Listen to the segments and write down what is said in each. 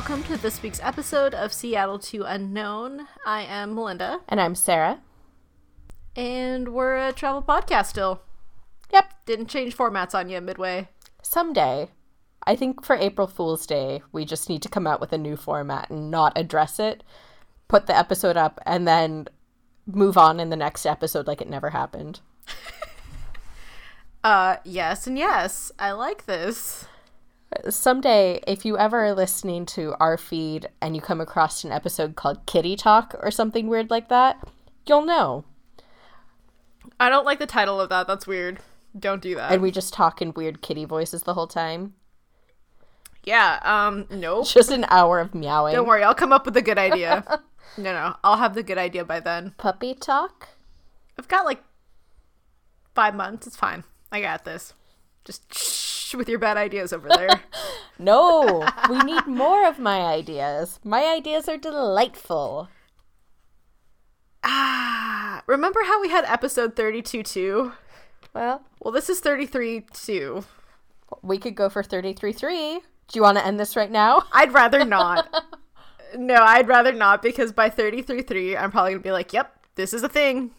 Welcome to this week's episode of Seattle to Unknown. I am Melinda, And I'm Sarah. and we're a travel podcast still. Yep. Didn't change formats on you midway. Someday, I think for April Fool's Day, we just need to come out with a new format and not address it, put the episode up, and then move on in the next episode like it never happened. Uh, yes and yes. I like this. Someday, if you ever are listening to our feed and you come across an episode called Kitty Talk or something weird like that, you'll know. I don't like the title of that. That's weird. Don't do that. And we just talk in weird kitty voices the whole time. yeah, um, nope. Just an hour of meowing. Don't worry, I'll come up with a good idea. no, no, I'll have the good idea by then. Puppy talk? I've got like five months. It's fine. I got this. Just with your bad ideas over there. No, we need more of my ideas. My ideas are delightful. ah, remember how we had episode 32 too? Well, Well, this is 33 too. we could go for 33 3. Do you want to end this right now? I'd rather not. no, I'd rather not because by 33.3, I'm probably going to be like, yep, this is a thing.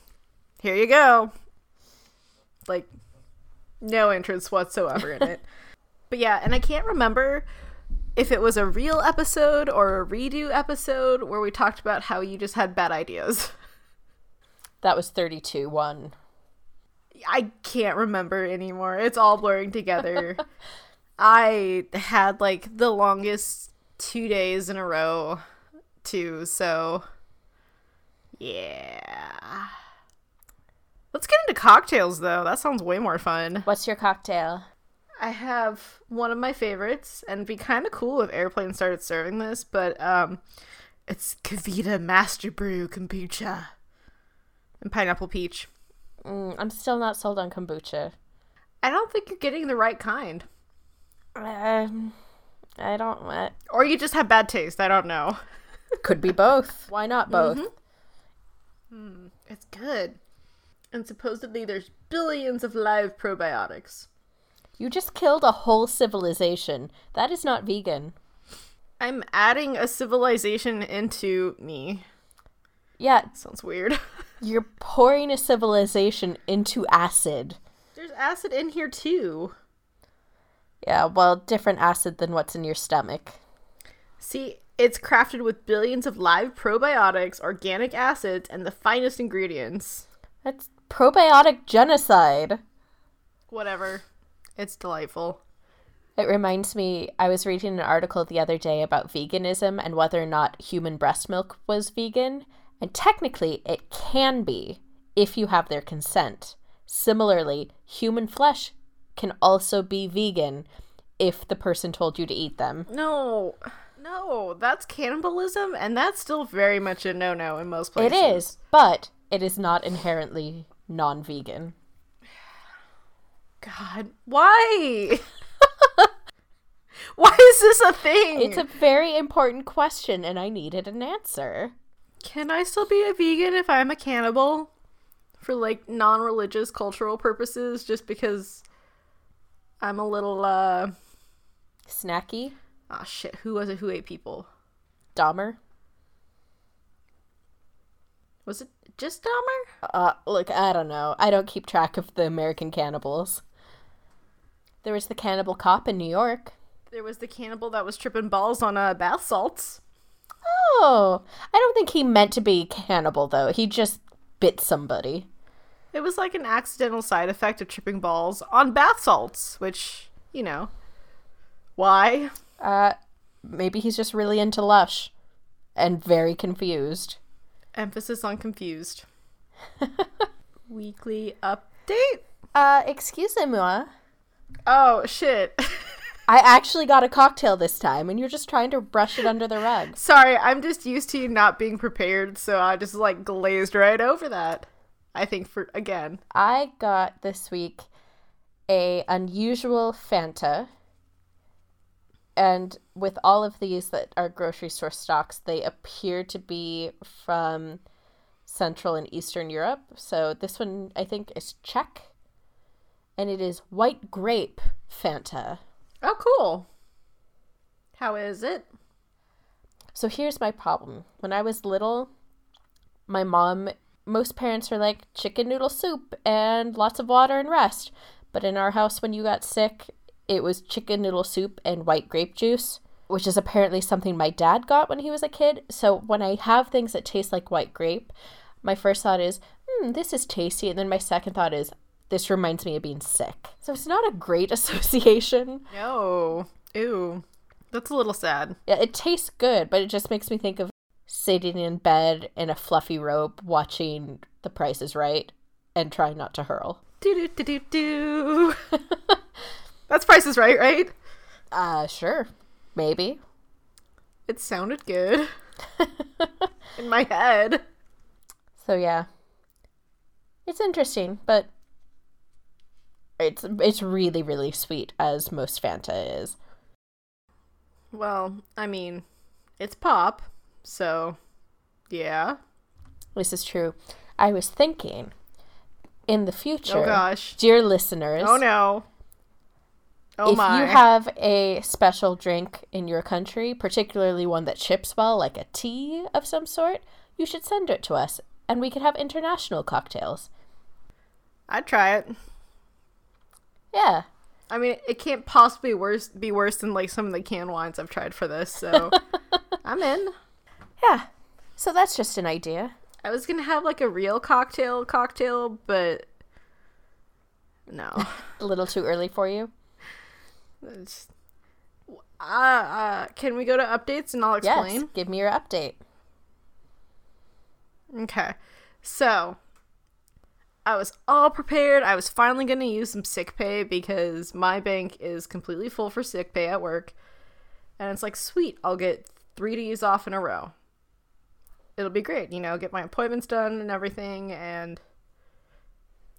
Here you go. Like, no interest whatsoever in it. but yeah, and I can't remember if it was a real episode or a redo episode where we talked about how you just had bad ideas. That was 32 1. I can't remember anymore. It's all blurring together. I had like the longest two days in a row, too. So, yeah. Let's get into cocktails, though. That sounds way more fun. What's your cocktail? I have one of my favorites, and it'd be kind of cool if Airplane started serving this, but um, it's KeVita Master Brew Kombucha and Pineapple Peach. Mm, I'm still not sold on kombucha. I don't think you're getting the right kind. Um, I don't want. Or you just have bad taste. I don't know. Could be both. Why not both? Hmm, It's good. And supposedly there's billions of live probiotics. You just killed a whole civilization. That is not vegan. I'm adding a civilization into me. Yeah, Sounds weird. you're pouring a civilization into acid. there's acid in here too. Yeah, well, different acid than what's in your stomach. See, it's crafted with billions of live probiotics, organic acids, and the finest ingredients. That's probiotic genocide. Whatever. It's delightful. It reminds me, I was reading an article the other day about veganism and whether or not human breast milk was vegan. And technically, it can be if you have their consent. Similarly, human flesh can also be vegan if the person told you to eat them. No. No, that's cannibalism, and that's still very much a no no in most places. It is, but it is not inherently non vegan. God, why? why is this a thing? It's a very important question, and I needed an answer. Can I still be a vegan if I'm a cannibal? For like non religious cultural purposes, just because I'm a little, uh. Snacky? Oh shit, who was it who ate people? Dahmer? Was it just Dahmer? Uh, look, I don't know. I don't keep track of the American cannibals. There was the cannibal cop in New York. There was the cannibal that was tripping balls on uh, bath salts. Oh, I don't think he meant to be cannibal though. He just bit somebody. It was like an accidental side effect of tripping balls on bath salts, which, you know. Why? Uh, maybe he's just really into lush and very confused. Emphasis on confused. Weekly update? Uh, excusez-moi. Oh, shit. I actually got a cocktail this time, and you're just trying to brush it under the rug. Sorry, I'm just used to you not being prepared, so I just like glazed right over that. I think for again. I got this week a unusual Fanta. And with all of these that are grocery store stocks, they appear to be from Central and Eastern Europe. So this one I think is Czech. And it is white grape Fanta. Oh, cool. How is it? So here's my problem. When I was little, my mom, most parents are like chicken noodle soup and lots of water and rest. But in our house, when you got sick, it was chicken noodle soup and white grape juice, which is apparently something my dad got when he was a kid. So when I have things that taste like white grape, my first thought is, hmm, this is tasty. And then my second thought is, this reminds me of being sick. So it's not a great association. No. Ew. That's a little sad. Yeah, it tastes good, but it just makes me think of sitting in bed in a fluffy robe watching The Price is Right and trying not to hurl. Do do do do do. That's Price is Right, right? Uh, sure. Maybe. It sounded good in my head. So yeah. It's interesting, but it's it's really really sweet as most Fanta is. Well, I mean, it's pop, so yeah. This is true. I was thinking in the future, Oh gosh. dear listeners, Oh no. Oh if my. you have a special drink in your country, particularly one that ships well, like a tea of some sort, you should send it to us, and we could have international cocktails. I'd try it. Yeah, I mean, it can't possibly worse be worse than like some of the canned wines I've tried for this, so I'm in. yeah. So that's just an idea. I was gonna have like a real cocktail cocktail, but no. A little too early for you. It's- uh, uh, can we go to updates and I'll explain? Yes. Give me your update. Okay. So, I was all prepared. I was finally going to use some sick pay because my bank is completely full for sick pay at work. And it's like, sweet, I'll get three days off in a row. It'll be great, you know, get my appointments done and everything and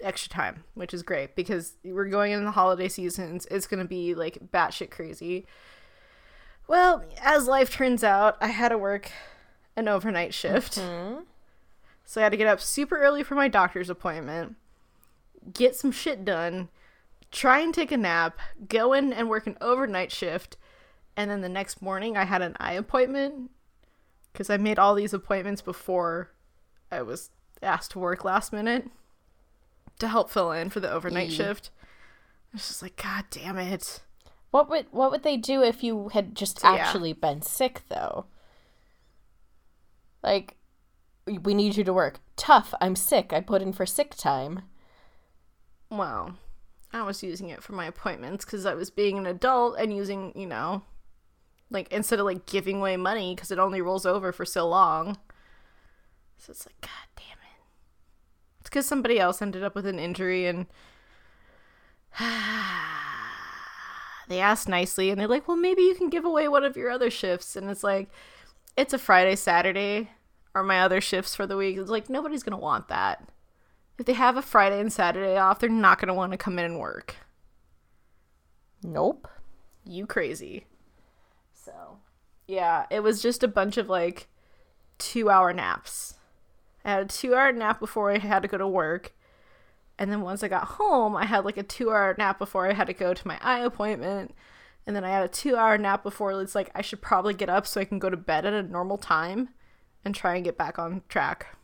extra time, which is great because we're going into the holiday seasons. It's going to be like batshit crazy. Well, as life turns out, I had to work an overnight shift. Mm-hmm. So I had to get up super early for my doctor's appointment, get some shit done, try and take a nap, go in and work an overnight shift, and then the next morning I had an eye appointment because I made all these appointments before I was asked to work last minute to help fill in for the overnight Eee. shift. It's just like, God damn it. What would what would they do if you had just yeah. actually been sick though? Like we need you to work. Tough, I'm sick. I put in for sick time. Well, I was using it for my appointments because I was being an adult and using, you know, like instead of like giving away money because it only rolls over for so long. So it's like, God damn because somebody else ended up with an injury and they asked nicely and they're like, well, maybe you can give away one of your other shifts. And it's like, it's a Friday, Saturday are my other shifts for the week. It's like, nobody's going to want that. If they have a Friday and Saturday off, they're not going to want to come in and work. Nope. You crazy. So, yeah, it was just a bunch of like two hour naps. I had a two hour nap before I had to go to work. And then once I got home, I had like a two hour nap before I had to go to my eye appointment. And then I had a two hour nap before it's like I should probably get up so I can go to bed at a normal time and try and get back on track.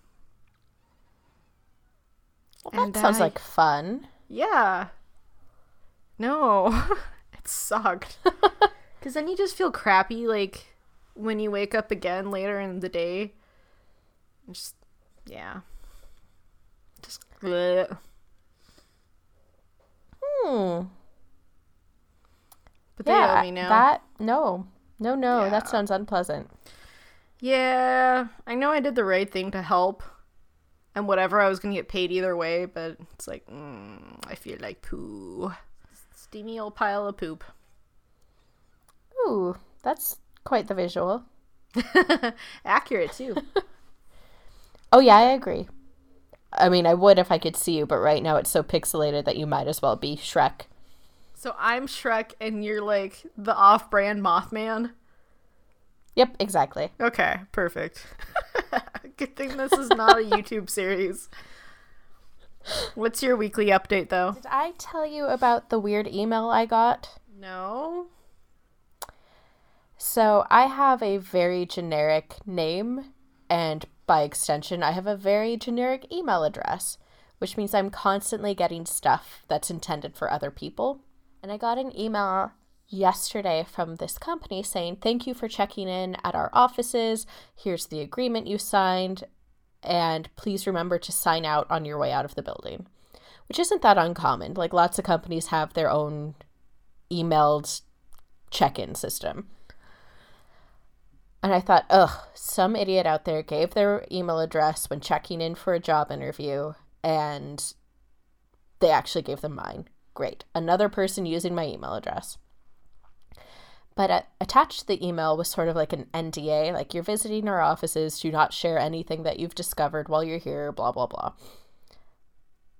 Well, that And sounds I- like fun. Yeah. No, it sucked. Because then you just feel crappy, like when you wake up again later in the day. Just, yeah. Just, bleh. Hmm. but Yeah. owe me now. That no. No, no. Yeah. That sounds unpleasant. Yeah, I know I did the right thing to help, and whatever I was gonna get paid either way. But it's like, mm, I feel like poo, steamy old pile of poop. Ooh, that's quite the visual. Accurate too. Oh yeah, I agree. I mean, I would if I could see you, but right now it's so pixelated that you might as well be Shrek. So I'm Shrek, and you're like the off-brand Mothman. Yep, exactly. Okay, perfect. Good thing this is not a YouTube series. What's your weekly update, though? Did I tell you about the weird email I got? No. So I have a very generic name, and by extension, I have a very generic email address, which means I'm constantly getting stuff that's intended for other people. And I got an email yesterday from this company saying, Thank you for checking in at our offices. Here's the agreement you signed, and please remember to sign out on your way out of the building, which isn't that uncommon. Like lots of companies have their own emailed check in system. And I thought, ugh, some idiot out there gave their email address when checking in for a job interview and they actually gave them mine. Great. Another person using my email address. But uh, attached to the email was sort of like an NDA, like you're visiting our offices, do not share anything that you've discovered while you're here, blah, blah, blah.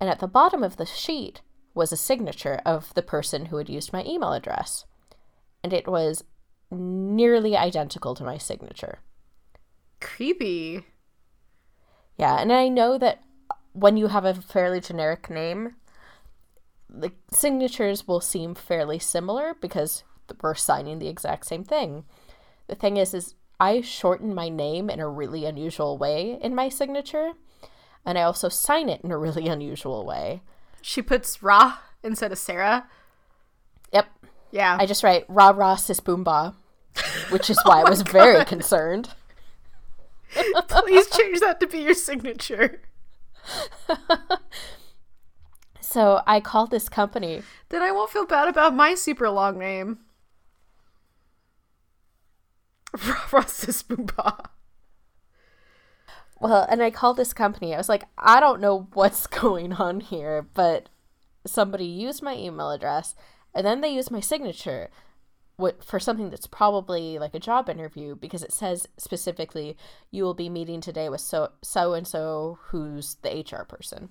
And at the bottom of the sheet was a signature of the person who had used my email address. And it was nearly identical to my signature. Creepy. Yeah, and I know that when you have a fairly generic name, the signatures will seem fairly similar because we're signing the exact same thing. The thing is, is I shorten my name in a really unusual way in my signature, and I also sign it in a really unusual way. She puts Ra instead of Sarah. Yep. Yeah. I just write Ra Ra Sis Boomba, which is why oh I was oh God. very concerned. Please change that to be your signature. so I called this company. Then I won't feel bad about my super long name. Rastus Boomba. Well, and I called this company. I was like, I don't know what's going on here, but somebody used my email address and then they used my signature for something that's probably like a job interview because it says specifically you will be meeting today with so so and so who's the HR person.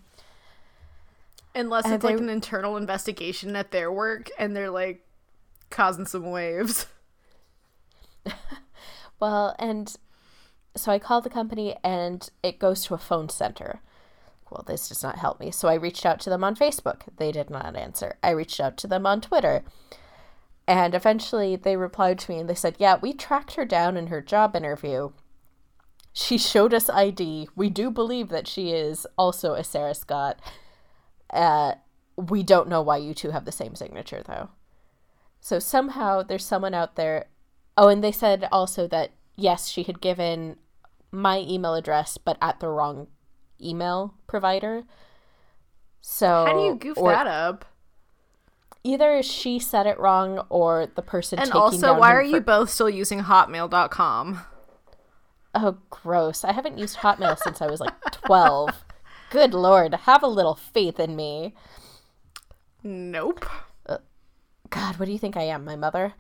Unless and it's they, like an internal investigation at their work and they're like causing some waves. well, and so I called the company and it goes to a phone center. Well, this does not help me. So I reached out to them on Facebook. They did not answer. I reached out to them on Twitter. And eventually they replied to me and they said, Yeah, we tracked her down in her job interview. She showed us ID. We do believe that she is also a Sarah Scott. Uh, we don't know why you two have the same signature, though. So somehow there's someone out there. Oh, and they said also that, yes, she had given my email address, but at the wrong email provider. So how do you goof or, that up? Either she said it wrong or the person and also why are you both still using hotmail.com oh gross. I haven't used hotmail since i was like 12 good lord have a little faith in me. Nope. Uh, god what do you think i am my mother?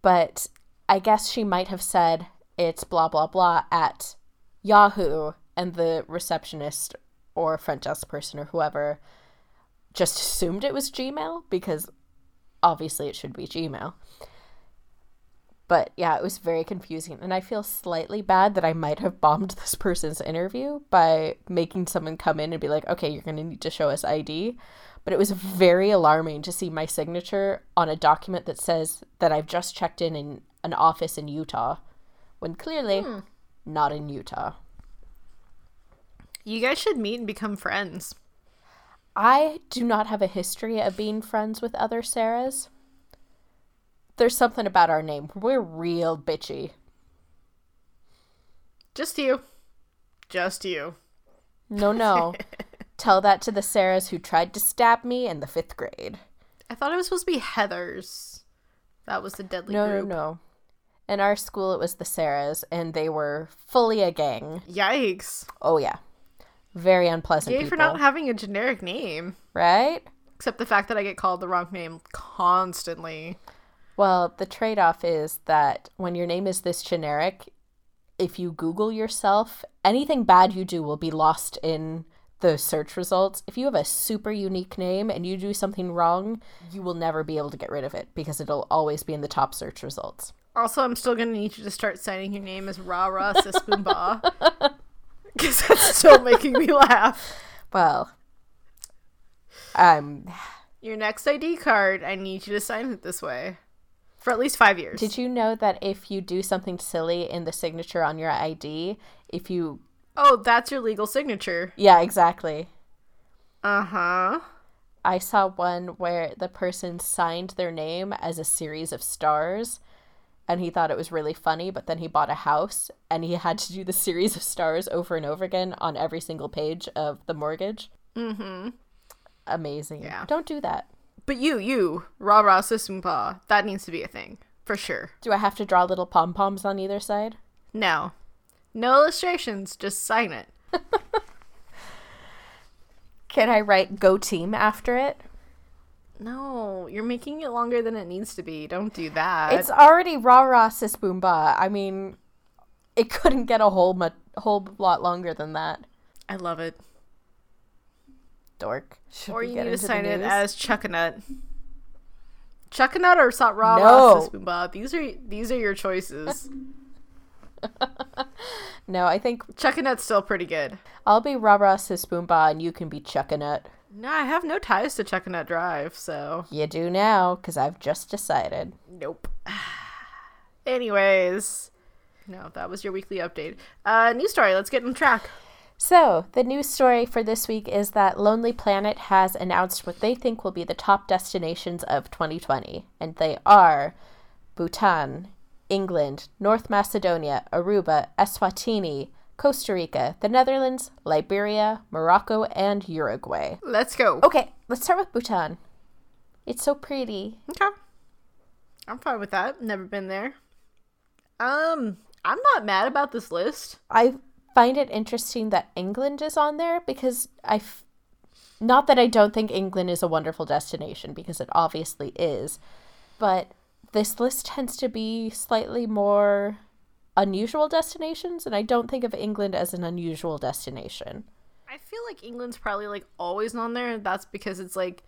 But i guess she might have said it's blah blah blah at yahoo and the receptionist or front desk person or whoever just assumed it was Gmail because obviously it should be Gmail. But yeah, it was very confusing. And I feel slightly bad that I might have bombed this person's interview by making someone come in and be like, okay, you're going to need to show us ID. But it was very alarming to see my signature on a document that says that I've just checked in in an office in Utah when clearly hmm. not in Utah. You guys should meet and become friends. I do not have a history of being friends with other Sarahs. There's something about our name. We're real bitchy. Just you. Just you. No, no. Tell that to the Sarahs who tried to stab me in the fifth grade. I thought it was supposed to be Heather's. That was the deadly no, group. No, no, In our school, it was the Sarahs, and they were fully a gang. Yikes. Oh, yeah. Very unpleasant. Yay for not having a generic name. Right? Except the fact that I get called the wrong name constantly. Well, the trade off is that when your name is this generic, if you Google yourself, anything bad you do will be lost in the search results. If you have a super unique name and you do something wrong, you will never be able to get rid of it because it'll always be in the top search results. Also, I'm still gonna need you to start signing your name as Ra Ra Sispoomba. because that's still making me laugh. Well, um, your next ID card, I need you to sign it this way. for at least five years. Did you know that if you do something silly in the signature on your ID, if you. Oh, that's your legal signature. Yeah, exactly. Uh huh. I saw one where the person signed their name as a series of stars and he thought it was really funny, but then he bought a house and he had to do the series of stars over and over again on every single page of the mortgage. Mm hmm. Amazing. Yeah. Don't do that. But you, you, rah rah sisumpa, that needs to be a thing. For sure. Do I have to draw little pom poms on either side? No. No illustrations, just sign it. Can I write go team after it? No, you're making it longer than it needs to be. Don't do that. It's already rah rah sis boomba. I mean, it couldn't get a whole mu- whole lot longer than that. I love it. Dork. Should or you need to sign it as Chuckanut. Chuckanut or Sat Rah No. Rah Sis Boomba. These are these are your choices. No, I think Chuckanut's still pretty good. I'll be rah rah sis boomba and you can be chuckanut. No, I have no ties to Chuckanut Drive, so You do now, because I've just decided. nope. Anyways, no, that was your weekly update. Uh, news story. Let's get on track. So, the news story for this week is that Lonely Planet has announced what they think will be the top destinations of 2020, and they are Bhutan, England, North Macedonia, Aruba, Eswatini, Costa Rica, the Netherlands, Liberia, Morocco, and Uruguay. Let's go. Okay, let's start with Bhutan. It's so pretty. Okay. I'm fine with that. Never been there. Um, I'm not mad about this list. I find it interesting that England is on there because I, f- not that I don't think England is a wonderful destination because it obviously is, but this list tends to be slightly more unusual destinations, and I don't think of England as an unusual destination. I feel like England's probably like always on there, and that's because it's like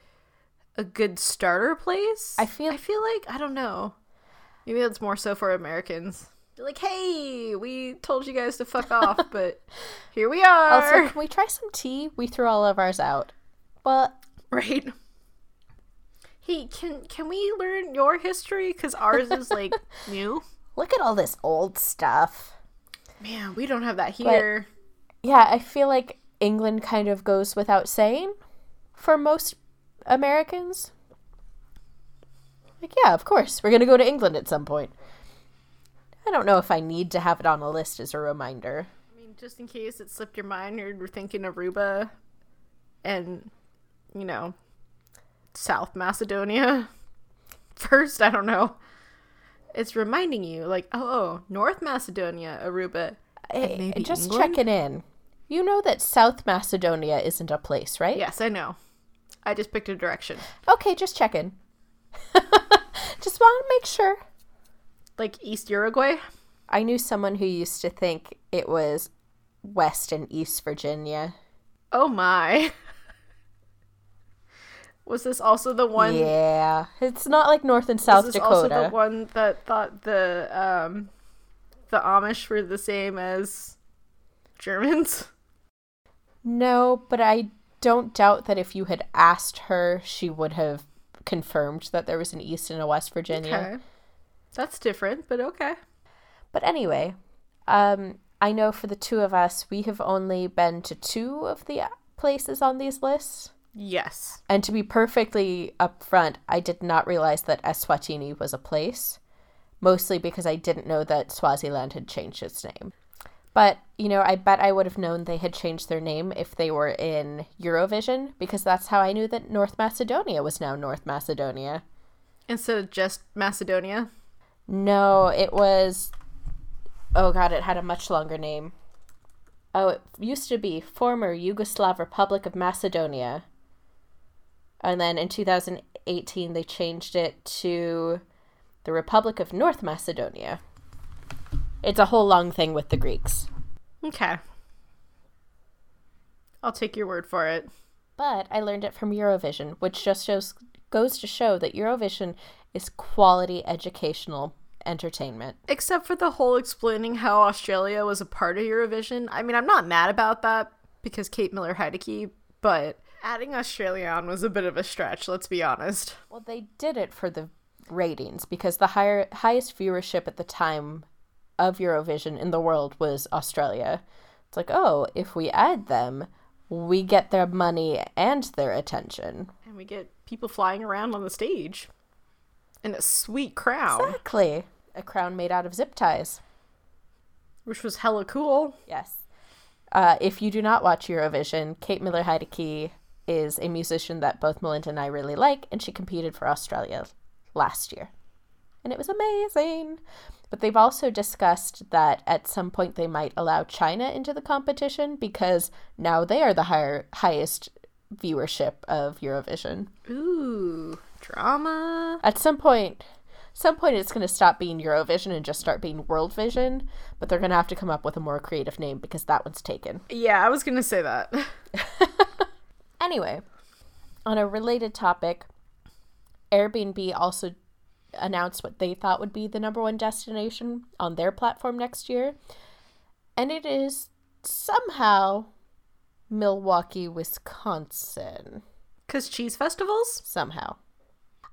a good starter place. I feel- I feel like I don't know. Maybe that's more so for Americans. They're like, hey, we told you guys to fuck off, but here we are. Also, can we try some tea? We threw all of ours out. But right. Hey, can can we learn your history? Because ours is like new. Look at all this old stuff. Man, we don't have that here. yeah, I feel like England kind of goes without saying for most Americans. Like, yeah, of course, we're going to go to England at some point. I don't know if I need to have it on a list as a reminder. I mean, just in case it slipped your mind, you're thinking Aruba and, you know, South Macedonia first. I don't know. It's reminding you, like, oh, oh North Macedonia, Aruba. and Hey, just England? checking in. You know that South Macedonia isn't a place, right? Yes, I know. I just picked a direction. Okay, just checking. just want to make sure. Like East Uruguay? I knew someone who used to think it was West and East Virginia. Oh my. Was this also the one? yeah, it's not like North and was South this also the one that thought the um, the Amish were the same as Germans? No, but I don't doubt that if you had asked her, she would have confirmed that there was an East and a West Virginia. Okay. That's different, but okay. But anyway, um, I know for the two of us, we have only been to two of the places on these lists. Yes. And to be perfectly upfront, I did not realize that Eswatini was a place, mostly because I didn't know that Swaziland had changed its name. But, you know, I bet I would have known they had changed their name if they were in Eurovision, because that's how I knew that North Macedonia was now North Macedonia. Instead of just Macedonia. No, it was. Oh god, it had a much longer name. Oh, it used to be former Yugoslav Republic of Macedonia. And then in 2018, they changed it to the Republic of North Macedonia. It's a whole long thing with the Greeks. Okay. I'll take your word for it. But I learned it from Eurovision, which just shows goes to show that Eurovision is quality educational entertainment. Except for the whole explaining how Australia was a part of Eurovision. I mean, I'm not mad about that because Kate Miller Heidke, but adding Australia on was a bit of a stretch, let's be honest. Well, they did it for the ratings because the higher highest viewership at the time of Eurovision in the world was Australia. It's like, oh, if we add them, we get their money and their attention. And we get people flying around on the stage in a sweet crown, Exactly. A crown made out of zip ties. which was hella cool. Yes. Uh, if you do not watch Eurovision, Kate Miller Heidke is a musician that both Melinda and I really like, and she competed for Australia last year. And it was amazing. But they've also discussed that at some point they might allow China into the competition because now they are the higher highest viewership of Eurovision. Ooh, drama. At some point, some point it's going to stop being Eurovision and just start being World Vision, but they're going to have to come up with a more creative name because that one's taken. Yeah, I was gonna say that. Anyway, on a related topic, Airbnb also announced what they thought would be the number one destination on their platform next year, and it is somehow Milwaukee, Wisconsin. Cause cheese festivals. Somehow.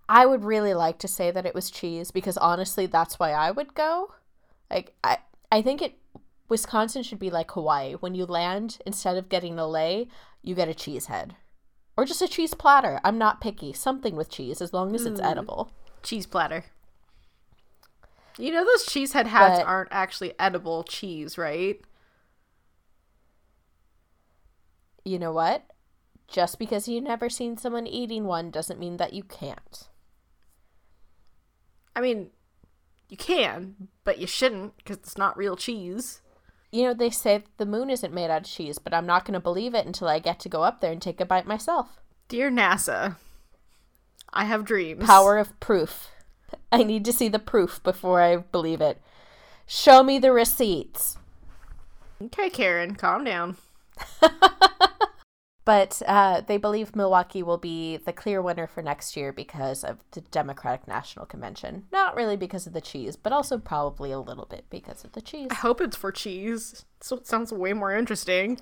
I would really like to say that it was cheese because honestly that's why I would go. Like I I think it Wisconsin should be like Hawaii. When you land, instead of getting a lei, you get a cheese head. Or just a cheese platter. I'm not picky. Something with cheese as long as it's hmm. edible. cheese platter. You know those cheese head hats But- aren't actually edible cheese, right? You know what? Just because you've never seen someone eating one doesn't mean that you can't. I mean, you can, but you shouldn't because it's not real cheese. You know, they say that the moon isn't made out of cheese, but I'm not going to believe it until I get to go up there and take a bite myself. Dear NASA, I have dreams. Power of proof. I need to see the proof before I believe it. Show me the receipts. Okay, Karen, calm down. But uh, they believe Milwaukee will be the clear winner for next year because of the Democratic National Convention. Not really because of the cheese, but also probably a little bit because of the cheese. I hope it's for cheese. So it sounds way more interesting.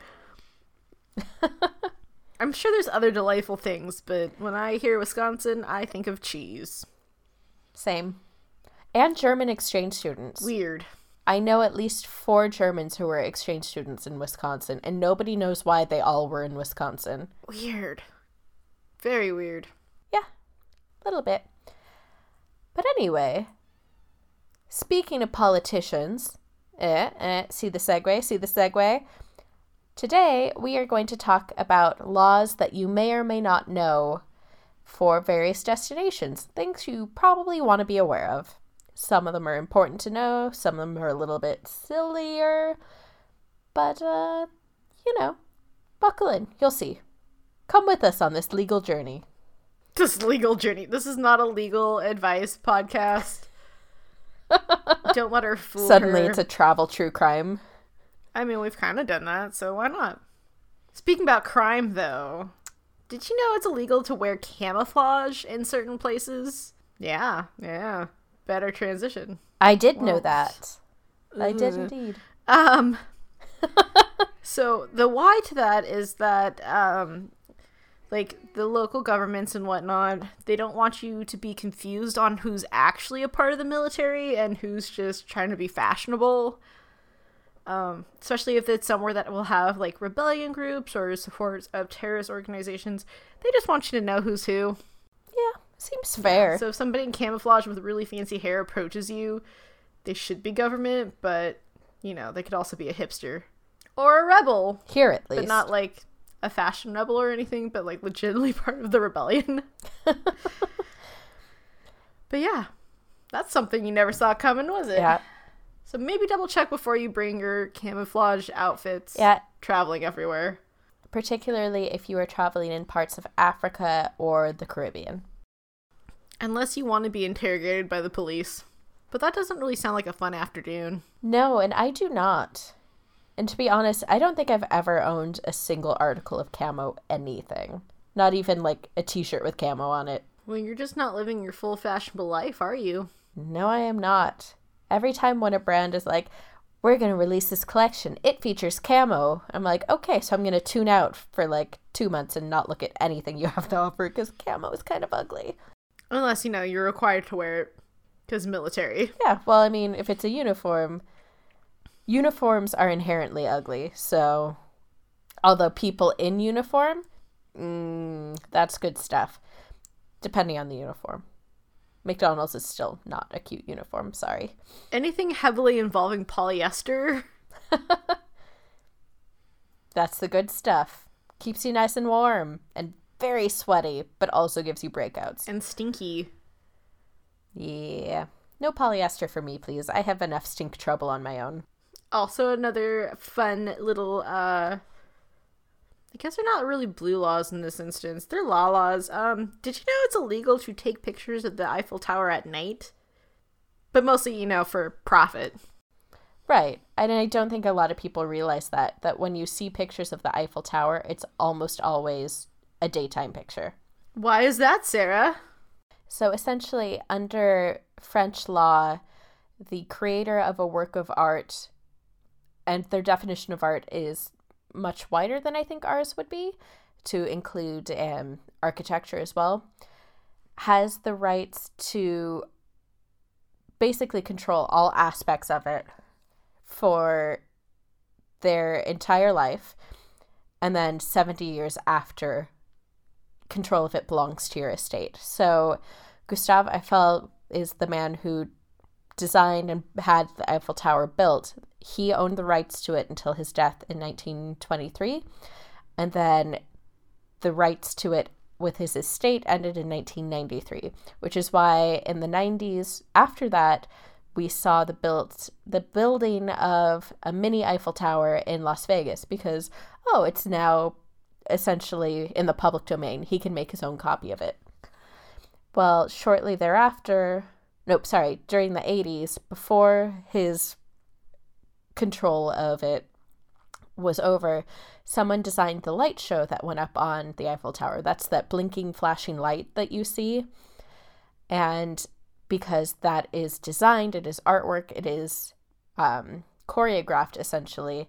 I'm sure there's other delightful things, but when I hear Wisconsin, I think of cheese. Same. And German exchange students. Weird. I know at least four Germans who were exchange students in Wisconsin, and nobody knows why they all were in Wisconsin. Weird. Very weird. Yeah, a little bit. But anyway, speaking of politicians, eh, eh, see the segue, see the segue. Today, we are going to talk about laws that you may or may not know for various destinations, things you probably want to be aware of. Some of them are important to know, some of them are a little bit sillier, but, uh, you know, buckle in, you'll see. Come with us on this legal journey. This legal journey. This is not a legal advice podcast. Don't let her fool Suddenly, her. it's a travel true crime. I mean, we've kind of done that, so why not? Speaking about crime, though, did you know it's illegal to wear camouflage in certain places? Yeah, yeah. Better transition. I did know Well, that. I did indeed. Um, so the why to that is that, um, like the local governments and whatnot, they don't want you to be confused on who's actually a part of the military and who's just trying to be fashionable. Um, especially if it's somewhere that will have like rebellion groups or support of terrorist organizations, they just want you to know who's who. Seems fair. So if somebody in camouflage with really fancy hair approaches you, they should be government, but you know, they could also be a hipster or a rebel, Here at least. but not like a fashion rebel or anything, but like legitimately part of the rebellion. but yeah, that's something you never saw coming, was it? yeah. So maybe double check before you bring your camouflage outfits Yeah. traveling everywhere. Particularly if you are traveling in parts of Africa or the Caribbean. Unless you want to be interrogated by the police. But that doesn't really sound like a fun afternoon. No, and I do not. And to be honest, I don't think I've ever owned a single article of camo anything. Not even like a t shirt with camo on it. Well, you're just not living your full fashionable life, are you? No, I am not. Every time when a brand is like, we're going to release this collection, it features camo, I'm like, okay, so I'm going to tune out for like two months and not look at anything you have to offer because camo is kind of ugly. Unless, you know, you're required to wear it because military. Yeah, well, I mean, if it's a uniform, uniforms are inherently ugly. So, although people in uniform, mm, that's good stuff, depending on the uniform. McDonald's is still not a cute uniform, sorry. Anything heavily involving polyester. That's the good stuff. Keeps you nice and warm and very sweaty, but also gives you breakouts. And stinky. Yeah. No polyester for me, please. I have enough stink trouble on my own. Also, another fun little, uh, I guess they're not really blue laws in this instance. They're law laws. Um, did you know it's illegal to take pictures of the Eiffel Tower at night? But mostly, you know, for profit. Right. And I don't think a lot of people realize that that when you see pictures of the Eiffel Tower, it's almost always a daytime picture. Why is that, Sarah? So essentially, under French law, the creator of a work of art and their definition of art is much wider than I think ours would be, to include um, architecture as well, has the rights to basically control all aspects of it for their entire life. And then 70 years after, control if it belongs to your estate. So, Gustave Eiffel is the man who designed and had the Eiffel Tower built. He owned the rights to it until his death in 1923. And then the rights to it with his estate ended in 1993, which is why in the 90s, after that, we saw the built the building of a mini Eiffel Tower in Las Vegas because oh, it's now essentially in the public domain. He can make his own copy of it. Well, shortly thereafter, nope, sorry, during the 80s, before his control of it was over, someone designed the light show that went up on the Eiffel Tower. That's that blinking, flashing light that you see. And because that is designed, it is artwork, it is um, choreographed essentially,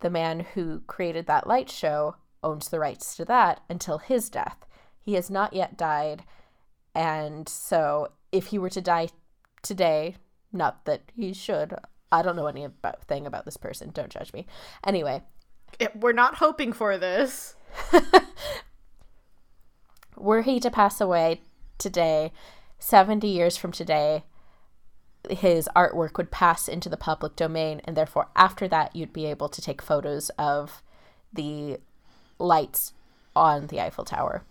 the man who created that light show owns the rights to that until his death. He has not yet died. And so if he were to die today, not that he should, I don't know anything about this person. Don't judge me. Anyway, it, we're not hoping for this. were he to pass away today, 70 years from today, his artwork would pass into the public domain, and therefore, after that, you'd be able to take photos of the lights on the Eiffel Tower.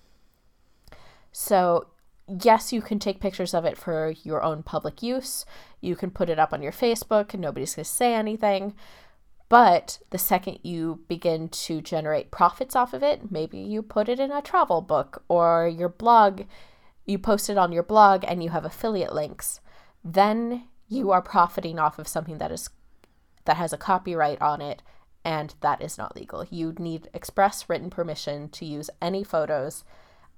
So, yes, you can take pictures of it for your own public use. You can put it up on your Facebook, and nobody's going to say anything. But the second you begin to generate profits off of it, maybe you put it in a travel book or your blog, you post it on your blog and you have affiliate links, then you are profiting off of something that is that has a copyright on it and that is not legal. You need express written permission to use any photos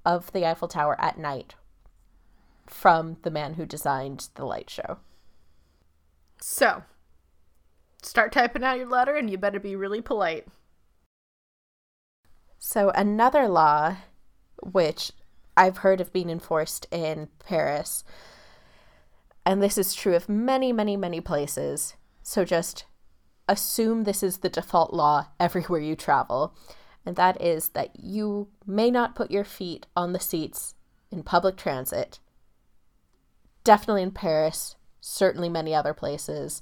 of the Eiffel Tower at night from the man who designed the light show. So, start typing out your letter and you better be really polite. So, another law, which I've heard of being enforced in Paris, and this is true of many, many, many places. So, just assume this is the default law everywhere you travel, and that is that you may not put your feet on the seats in public transit. Definitely in Paris, certainly many other places.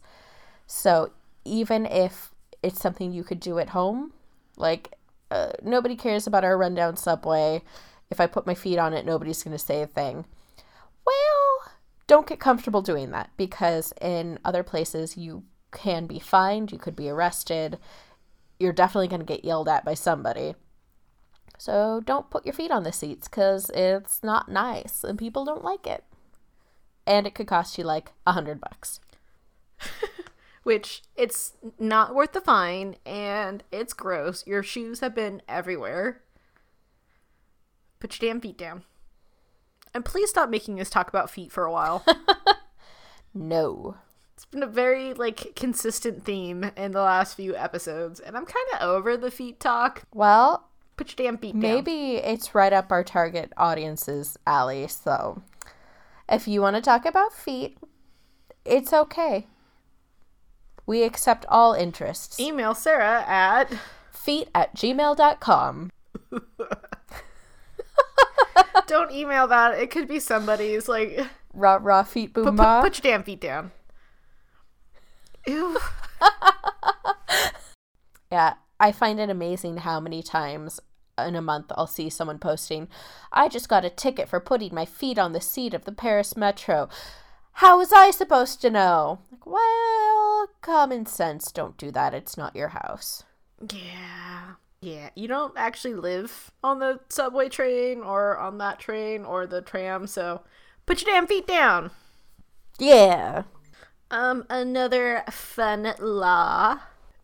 So, even if it's something you could do at home, like uh, nobody cares about our rundown subway. If I put my feet on it, nobody's going to say a thing. Well, don't get comfortable doing that because in other places you can be fined, you could be arrested. You're definitely going to get yelled at by somebody. So don't put your feet on the seats because it's not nice and people don't like it. And it could cost you like a hundred bucks. which it's not worth the fine and it's gross. Your shoes have been everywhere. Put your damn feet down. And please stop making us talk about feet for a while. no. It's been a very like consistent theme in the last few episodes, and I'm kind of over the feet talk. Well, put your damn feet down. maybe it's right up our target audience's alley, so If you want to talk about feet, it's okay. We accept all interests. Email Sarah at Feet at gmail.com. don't email that. It could be somebody's like Raw, raw feet, boom, put, put, put your damn feet down. Ew. Yeah, I find it amazing how many times in a month I'll see someone posting, I just got a ticket for putting my feet on the seat of the Paris Metro. How was I supposed to know? Like, well, common sense, don't do that. It's not your house. Yeah. Yeah. You don't actually live on the subway train or on that train or the tram, so put your damn feet down. Yeah. Um, another fun law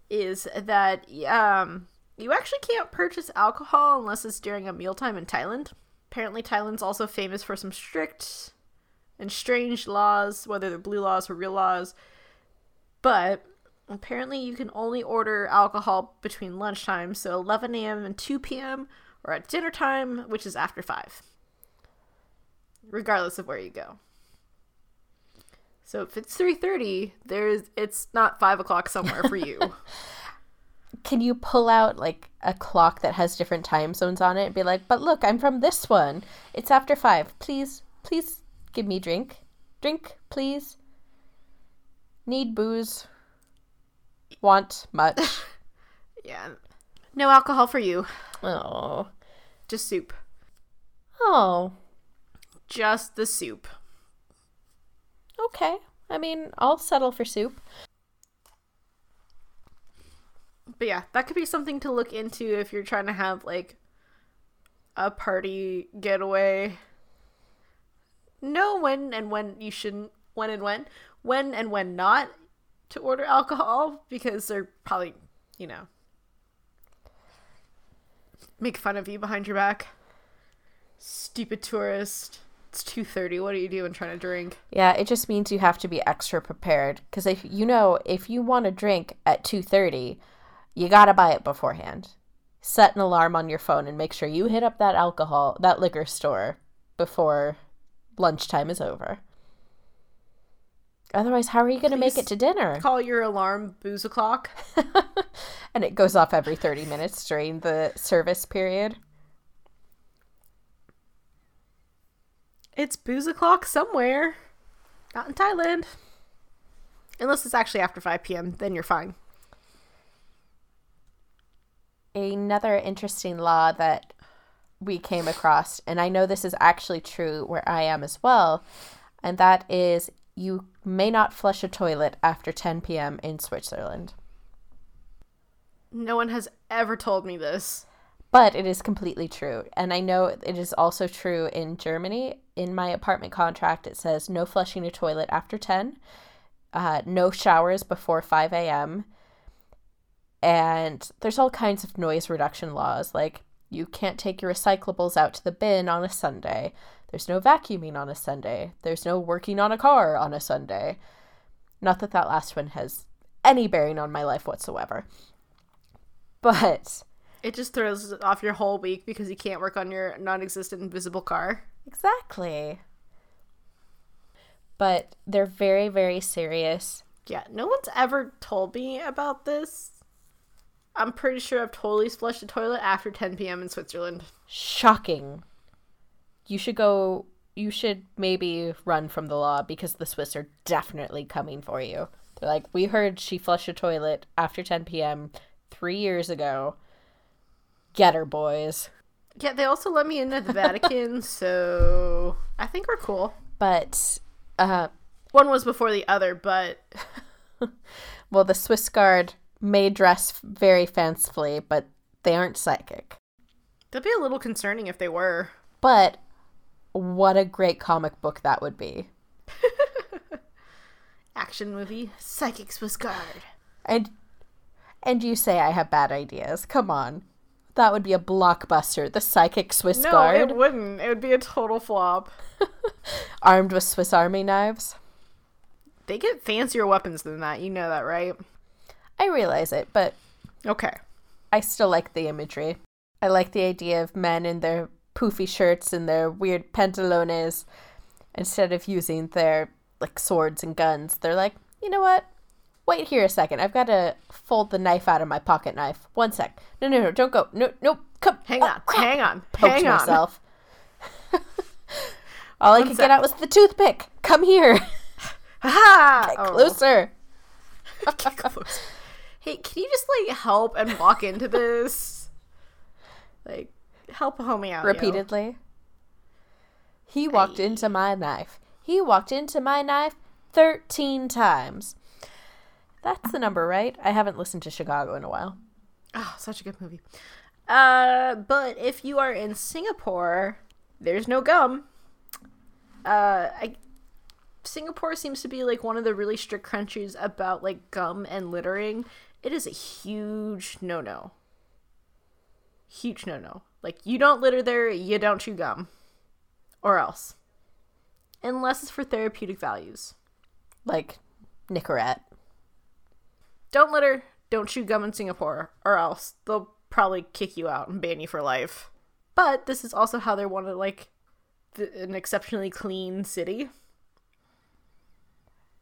is that um you actually can't purchase alcohol unless it's during a mealtime in Thailand. Apparently, Thailand's also famous for some strict and strange laws, whether they're blue laws or real laws. But apparently, you can only order alcohol between lunchtime, so 11 a.m. and 2 p.m., or at dinner time, which is after 5, regardless of where you go. So if it's 3:30, there's it's not five o'clock somewhere for you. Can you pull out like a clock that has different time zones on it and be like, but look, I'm from this one. It's after five. Please, please give me drink. Drink, please. Need booze. Want much. yeah, no alcohol for you. Oh. Just soup. Oh. Just the soup. Okay. I mean, I'll settle for soup. But yeah, that could be something to look into if you're trying to have like a party getaway. Know when and when you shouldn't, when and when, when and when not to order alcohol because they're probably, you know, make fun of you behind your back. Stupid tourist. It's 2:30. What are you doing trying to drink? Yeah, it just means you have to be extra prepared cuz if you know if you want to drink at 2:30, you got to buy it beforehand. Set an alarm on your phone and make sure you hit up that alcohol, that liquor store before lunchtime is over. Otherwise, how are you going to make it to dinner? Call your alarm booze o'clock. and it goes off every 30 minutes during the service period. It's booze o'clock somewhere. Not in Thailand. Unless it's actually after 5 p.m., then you're fine. Another interesting law that we came across, and I know this is actually true where I am as well, and that is you may not flush a toilet after 10 p.m. in Switzerland. No one has ever told me this. But it is completely true. And I know it is also true in Germany. In my apartment contract, it says no flushing a toilet after 10, uh, no showers before 5 a.m. And there's all kinds of noise reduction laws, like you can't take your recyclables out to the bin on a Sunday. There's no vacuuming on a Sunday. There's no working on a car on a Sunday. Not that that last one has any bearing on my life whatsoever. But It just throws off your whole week because you can't work on your non existent invisible car. Exactly. But they're very, very serious. Yeah, no one's ever told me about this. I'm pretty sure I've totally flushed a toilet after 10 p.m. in Switzerland. Shocking. You should go, you should maybe run from the law because the Swiss are definitely coming for you. They're like, we heard she flushed a toilet after 10 p.m. three years ago. Get her, boys. Yeah, they also let me into the Vatican, so I think we're cool. But, uh, One was before the other, but well, the Swiss Guard may dress very fancifully, but they aren't psychic. that'd be a little concerning if they were. But what a great comic book that would be. Action movie, Psychic Swiss Guard. And and you say I have bad ideas. Come on. That would be a blockbuster. The psychic Swiss No, guard it wouldn't. It would be a total flop. armed with Swiss army knives. They get fancier weapons than that. You know that, right? I realize it, but Okay. I still like the imagery. I like the idea of men in their poofy shirts and their weird pantalones instead of using their like swords and guns, they're like, you know what? Wait here a second. I've got to fold the knife out of my pocket knife. One sec. No, no, no, don't go. No, no, come. Hang oh, on, crap. hang on, Poked hang on. myself. All I could sec. get out was the toothpick. Come here. Ha oh. Get closer. Get close. Hey, can you just like help and walk into this? Like, help a homie out. yo. Repeatedly. He walked Aye. into my knife. He walked into my knife 13 times. That's the number, right? I haven't listened to Chicago in a while. Oh, such a good movie. Uh, but if you are in Singapore, there's no gum. Uh, I Singapore seems to be like one of the really strict countries about like gum and littering. It is a huge no-no. Huge no-no. Like you don't litter there, you don't chew gum. Or else. Unless it's for therapeutic values. Like Nicorette. Don't litter, don't chew gum in Singapore, or else they'll probably kick you out and ban you for life. But this is also how they want to like th- an exceptionally clean city.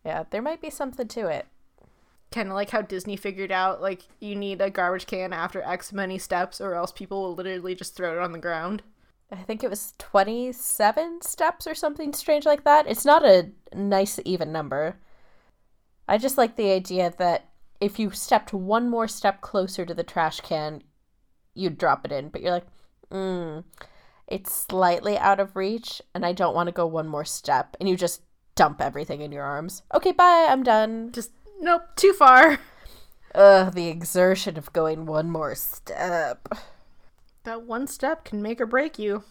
Yeah, there might be something to it. Kind of like how Disney figured out like you need a garbage can after X many steps, or else people will literally just throw it on the ground. I think it was 27 steps or something strange like that. It's not a nice, even number. I just like the idea that if you stepped one more step closer to the trash can, you'd drop it in. But you're like, mm, it's slightly out of reach, and I don't want to go one more step. And you just dump everything in your arms. Okay, bye, I'm done. Just nope, too far. Ugh, the exertion of going one more step. That one step can make or break you.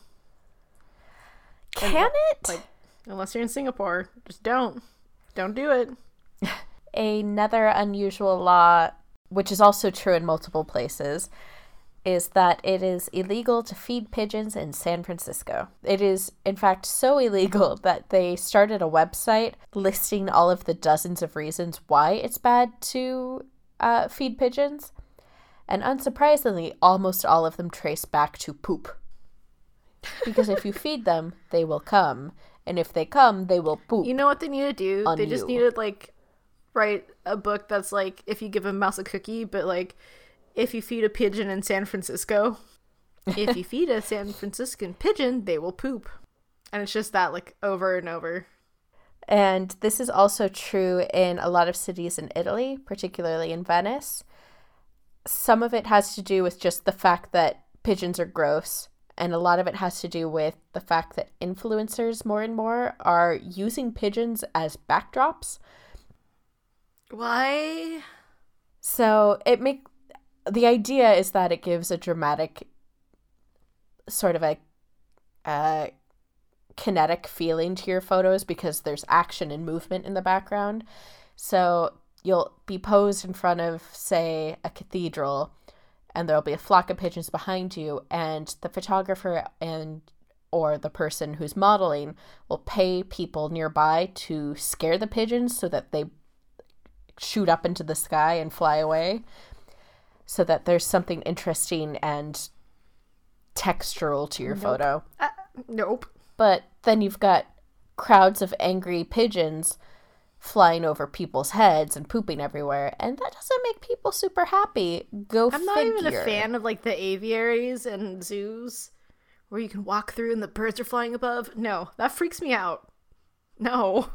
Can it? Like, unless you're in Singapore, just don't. Don't do it. Another unusual law, which is also true in multiple places, is that it is illegal to feed pigeons in San Francisco. It is, in fact, so illegal that they started a website listing all of the dozens of reasons why it's bad to uh, feed pigeons. And unsurprisingly, almost all of them trace back to poop. Because if you feed them, they will come. And if they come, they will poop. You know what they need to do? They just you. need to like write a book that's like if you give a mouse a cookie, but like if you feed a pigeon in San Francisco, if you feed a San Franciscan pigeon, they will poop. And it's just that like over and over. And this is also true in a lot of cities in Italy, particularly in Venice. Some of it has to do with just the fact that pigeons are gross, and a lot of it has to do with the fact that influencers more and more are using pigeons as backdrops. Why? So it make the idea is that it gives a dramatic sort of a uh, kinetic feeling to your photos because there's action and movement in the background. So you'll be posed in front of, say, a cathedral, and there'll be a flock of pigeons behind you, and the photographer and or the person who's modeling will pay people nearby to scare the pigeons so that they shoot up into the sky and fly away so that there's something interesting and textural to your Nope. photo. Uh, nope. But then you've got crowds of angry pigeons flying over people's heads and pooping everywhere, and that doesn't make people super happy. Go I'm not figure. even a fan of like the aviaries and zoos where you can walk through and the birds are flying above. No, that freaks me out. No.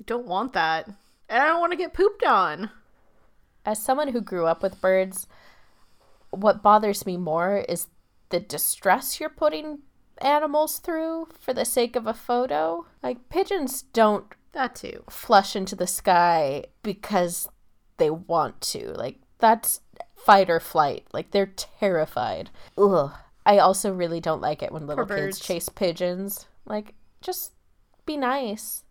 I don't want that. And I don't want to get pooped on. As someone who grew up with birds, what bothers me more is the distress you're putting animals through for the sake of a photo. Like pigeons don't That too. flush into the sky because they want to. Like that's fight or flight. Like they're terrified. Ugh. I also really don't like it when little kids chase pigeons. Like just be nice.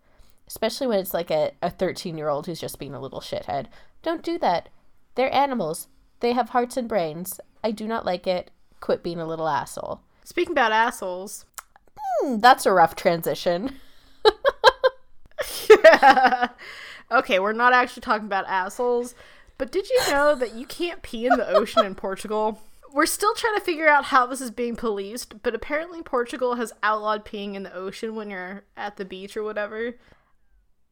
Especially when it's like a, a 13 year old who's just being a little shithead. Don't do that. They're animals. They have hearts and brains. I do not like it. Quit being a little asshole. Speaking about assholes. Hmm, that's a rough transition. yeah. okay, we're not actually talking about assholes, but did you know that you can't pee in the ocean in Portugal? we're still trying to figure out how this is being policed, but apparently Portugal has outlawed peeing in the ocean when you're at the beach or whatever.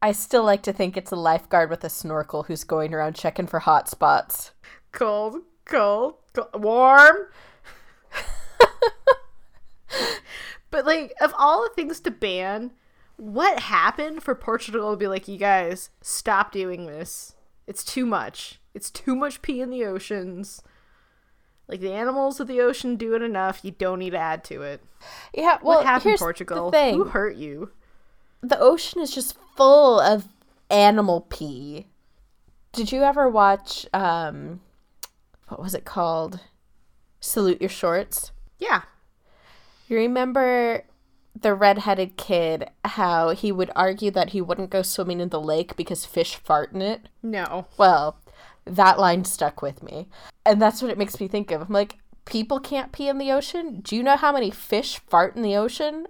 I still like to think it's a lifeguard with a snorkel who's going around checking for hot spots. Cold, cold, cold warm. but like, of all the things to ban, what happened for Portugal to be like, you guys, stop doing this? It's too much. It's too much pee in the oceans. Like the animals of the ocean do it enough. You don't need to add to it. Yeah, well, what happened, here's Portugal? the thing. Who hurt you? The ocean is just full of animal pee. Did you ever watch um what was it called? Salute Your Shorts? Yeah. You remember the redheaded kid how he would argue that he wouldn't go swimming in the lake because fish fart in it? No. Well, that line stuck with me. And that's what it makes me think of. I'm like, people can't pee in the ocean? Do you know how many fish fart in the ocean?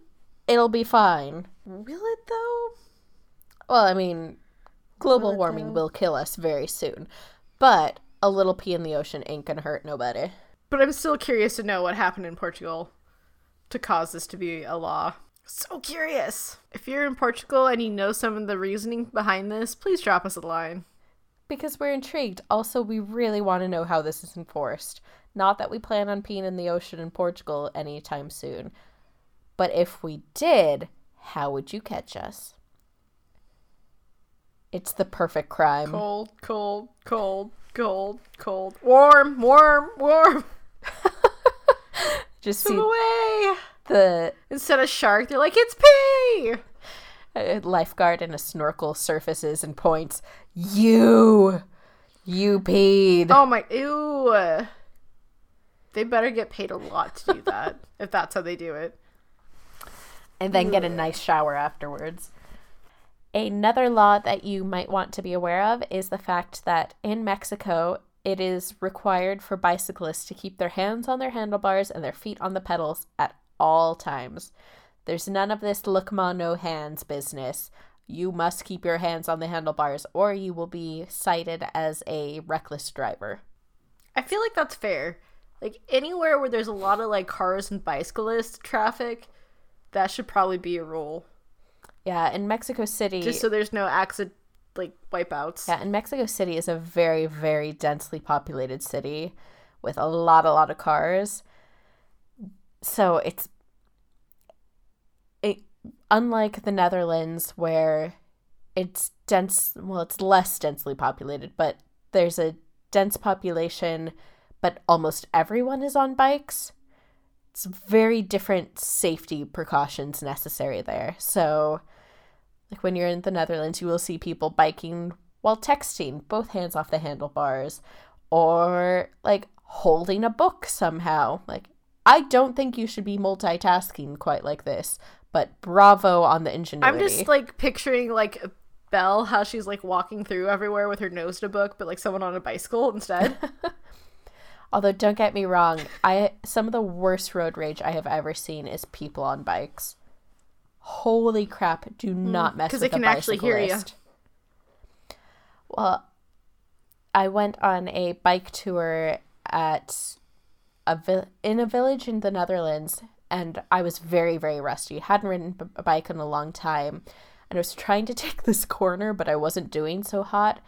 It'll be fine. Will it though? Well, I mean, global Will warming will kill us very soon. But a little pee in the ocean ain't gonna hurt nobody. But I'm still curious to know what happened in Portugal to cause this to be a law. So curious. If you're in Portugal and you know some of the reasoning behind this, please drop us a line. Because we're intrigued. Also, we really want to know how this is enforced. Not that we plan on peeing in the ocean in Portugal anytime soon. But if we did, how would you catch us? It's the perfect crime. Cold, cold, cold, cold, cold. Warm, warm, warm. Just Swim see away. the Instead of shark, they're like, it's pee. A lifeguard in a snorkel surfaces and points. You! You peed. Oh my, ew. They better get paid a lot to do that, if that's how they do it. And then get a mm. nice shower afterwards. Another law that you might want to be aware of is the fact that in Mexico, it is required for bicyclists to keep their hands on their handlebars and their feet on the pedals at all times. There's none of this look ma no hands business. You must keep your hands on the handlebars or you will be cited as a reckless driver. I feel like that's fair. Like anywhere where there's a lot of like cars and bicyclist traffic, that should probably be a rule. Yeah, in Mexico City. Just so there's no accident like wipeouts. Yeah, and Mexico City is a very, very densely populated city with a lot, a lot of cars. So it's it unlike the Netherlands where it's dense well, it's less densely populated, but there's a dense population, but almost everyone is on bikes. It's very different safety precautions necessary there. So like when you're in the Netherlands, you will see people biking while texting, both hands off the handlebars, or like holding a book somehow. Like, I don't think you should be multitasking quite like this, but bravo on the ingenuity. I'm just like picturing like Belle, how she's like walking through everywhere with her nose to book, but like someone on a bicycle instead. Although, don't get me wrong, I some of the worst road rage I have ever seen is people on bikes. Holy crap! Do hmm, not mess with a can actually hear bicyclist. Well, I went on a bike tour at a vi- in a village in the Netherlands, and I was very very rusty. Hadn't ridden b- a bike in a long time, and I was trying to take this corner, but I wasn't doing so hot.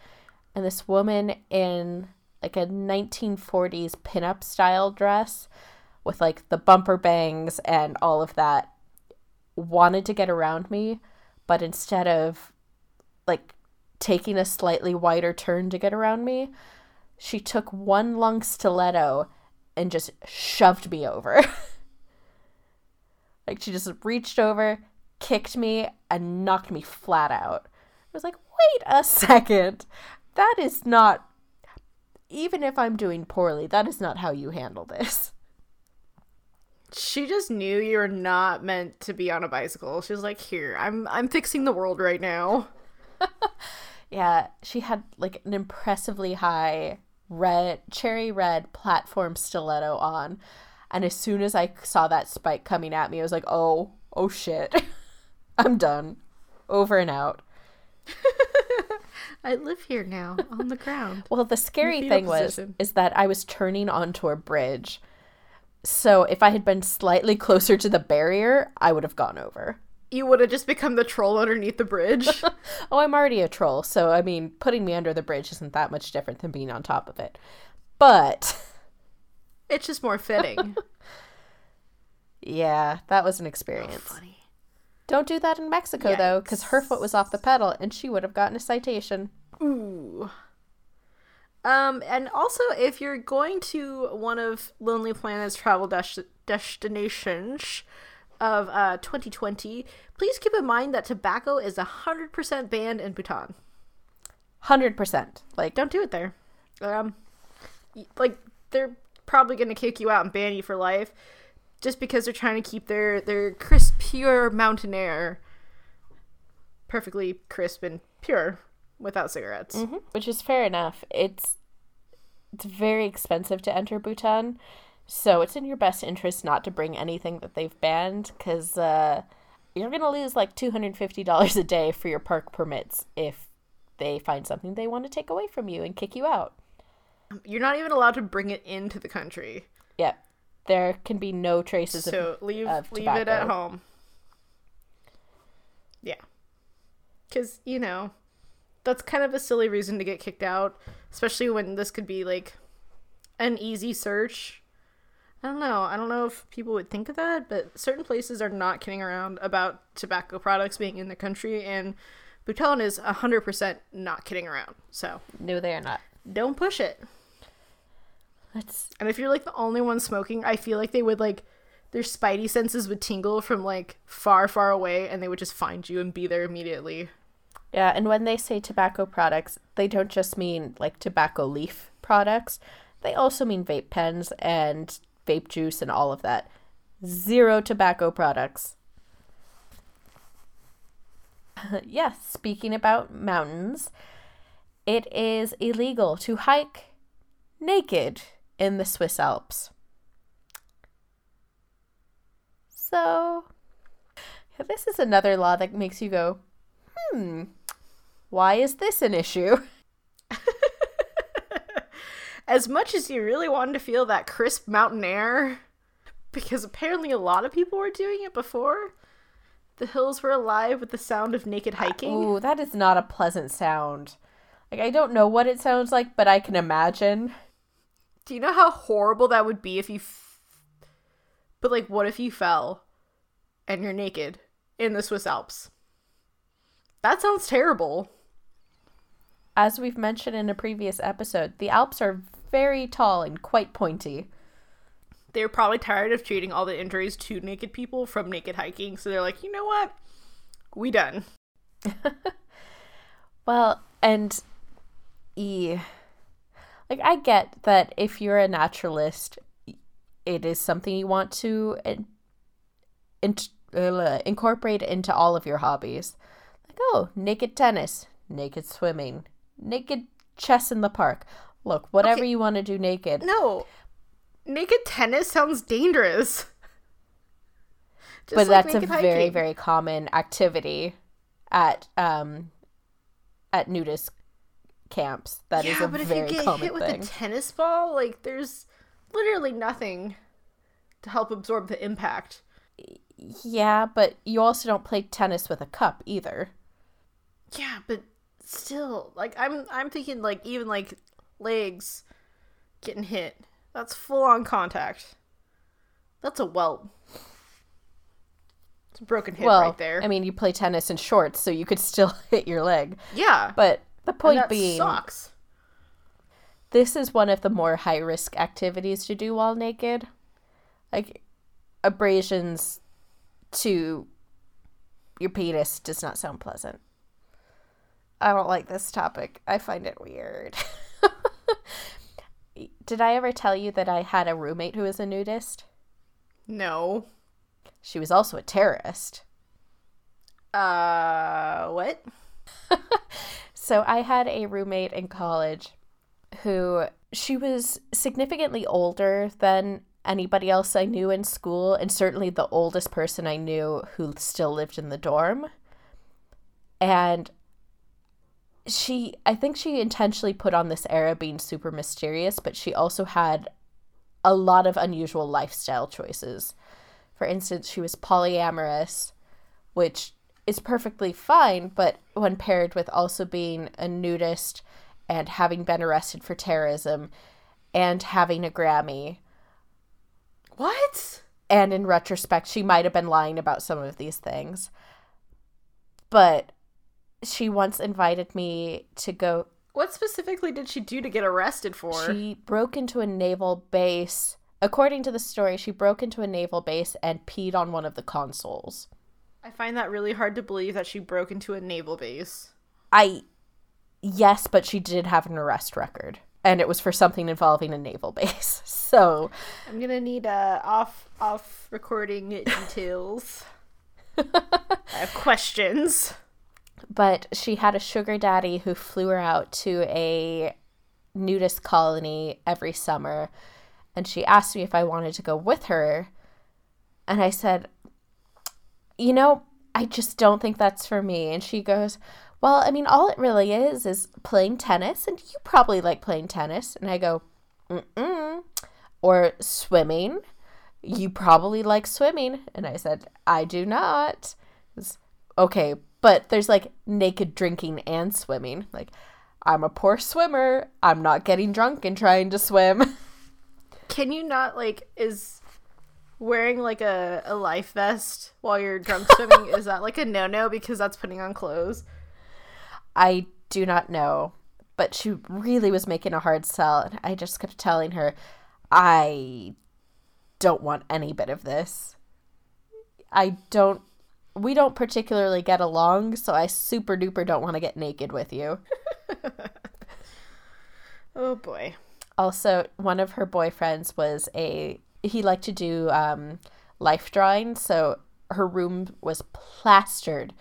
And this woman in like a 1940s pinup style dress with like the bumper bangs and all of that wanted to get around me, but instead of like taking a slightly wider turn to get around me, she took one long stiletto and just shoved me over. like she just reached over, kicked me, and knocked me flat out. I was like, wait a second. That is not even if I'm doing poorly, that is not how you handle this. she just knew you're not meant to be on a bicycle. She was like, "Here, I'm I'm fixing the world right now." Yeah, she had like an impressively high red cherry red platform stiletto on. And as soon as I saw that spike coming at me, I was like, "Oh, oh shit. I'm done. Over and out." I live here now on the ground. Well, the scary fetal thing was is that I was turning onto a bridge. So if I had been slightly closer to the barrier, I would have gone over. You would have just become the troll underneath the bridge. Oh, I'm already a troll, so I mean, putting me under the bridge isn't that much different than being on top of it. But it's just more fitting. yeah, that was an experience. Funny. Don't do that in Mexico though, because her foot was off the pedal and she would have gotten a citation. Ooh. Um, and also, if you're going to one of Lonely Planet's travel des- destinations of uh, 2020, please keep in mind that tobacco is 100% banned in Bhutan. Hundred percent. Like, Don't do it there. Um, like, they're probably going to kick you out and ban you for life just because they're trying to keep their, their crisp, pure mountain air perfectly crisp and pure without cigarettes. Mhm. which is fair enough. It's it's very expensive to enter Bhutan, so it's in your best interest not to bring anything that they've banned, because uh, you're gonna lose like two hundred fifty dollars a day for your park permits if they find something they want to take away from you and kick you out. You're not even allowed to bring it into the country. Yep, there can be no traces of So leave of leave it at home. Yeah. Cuz, you know, that's kind of a silly reason to get kicked out, especially when this could be like an easy search. I don't know. I don't know if people would think of that, but certain places are not kidding around about tobacco products being in the country and Bhutan is 100% not kidding around. So, No, they are not. don't push it. That's And if you're like the only one smoking, I feel like they would like their spidey senses would tingle from like far, far away and they would just find you and be there immediately. Yeah, and when they say tobacco products, they don't just mean like tobacco leaf products. They also mean vape pens and vape juice and all of that. Zero tobacco products. yes, speaking about mountains, it is illegal to hike naked in the Swiss Alps. So, this is another law that makes you go, hmm, why is this an issue? As much as you really wanted to feel that crisp mountain air, because apparently a lot of people were doing it before, the hills were alive with the sound of naked hiking. Ooh, that is not a pleasant sound. Like, I don't know what it sounds like, but I can imagine. Do you know how horrible that would be if you. F- but, like, what if you fell and you're naked in the Swiss Alps? That sounds terrible. As we've mentioned in a previous episode, the Alps are very tall and quite pointy. They're probably tired of treating all the injuries to naked people from naked hiking, so they're like, you know what? We done. Well, and e like I get that if you're a naturalist, it is something you want to in, in, uh, incorporate into all of your hobbies. Like, oh, naked tennis, naked swimming, naked chess in the park. Look, whatever Okay. you want to do naked. No. Naked tennis sounds dangerous. Just but like that's a naked very very common activity at um at nudist camps. That is yeah, a but if very you get hit with thing. a tennis ball, like there's literally nothing to help absorb the impact. Yeah, but you also don't play tennis with a cup either. Yeah, but still, like I'm I'm thinking like even like legs getting hit. That's full on contact. That's a welt. It's a broken hip well, right there. I mean, you play tennis in shorts, so you could still hit your leg. yeah, But the point being, sucks. this is one of the more high risk activities to do while naked. Like abrasions to your penis does not sound pleasant. I don't like this topic. I find it weird. Did I ever tell you that I had a roommate who was a nudist? No. She was also a terrorist. Uh, what? So I had a roommate in college who she was significantly older than anybody else I knew in school, and certainly the oldest person I knew who still lived in the dorm. And she, I think she intentionally put on this of being super mysterious, but she also had a lot of unusual lifestyle choices. For instance, she was polyamorous, which is perfectly fine, but when paired with also being a nudist and having been arrested for terrorism and having a Grammy. What? And in retrospect, she might have been lying about some of these things. But she once invited me to go. What specifically did she do to get arrested for? She broke into a naval base. According to the story, she broke into a naval base and peed on one of the consoles. I find that really hard to believe that she broke into a naval base. I. Yes, but she did have an arrest record. And it was for something involving a naval base. So. I'm gonna need uh, off off recording details. I have questions. But she had a sugar daddy who flew her out to a nudist colony every summer. And she asked me if I wanted to go with her. And I said, you know, I just don't think that's for me. And she goes, well, I mean, all it really is is playing tennis, and you probably like playing tennis. And I go, mm mm. Or swimming. You probably like swimming. And I said, I do not. okay, but there's like naked drinking and swimming. Like, I'm a poor swimmer. I'm not getting drunk and trying to swim. Can you not, like, is wearing like a, a life vest while you're drunk swimming is that like a no no because that's putting on clothes? I do not know, but she really was making a hard sell, and I just kept telling her, I don't want any bit of this. I don't. We don't particularly get along, so I super duper don't want to get naked with you. oh boy. Also, one of her boyfriends was a he liked to do um, life drawing, so her room was plastered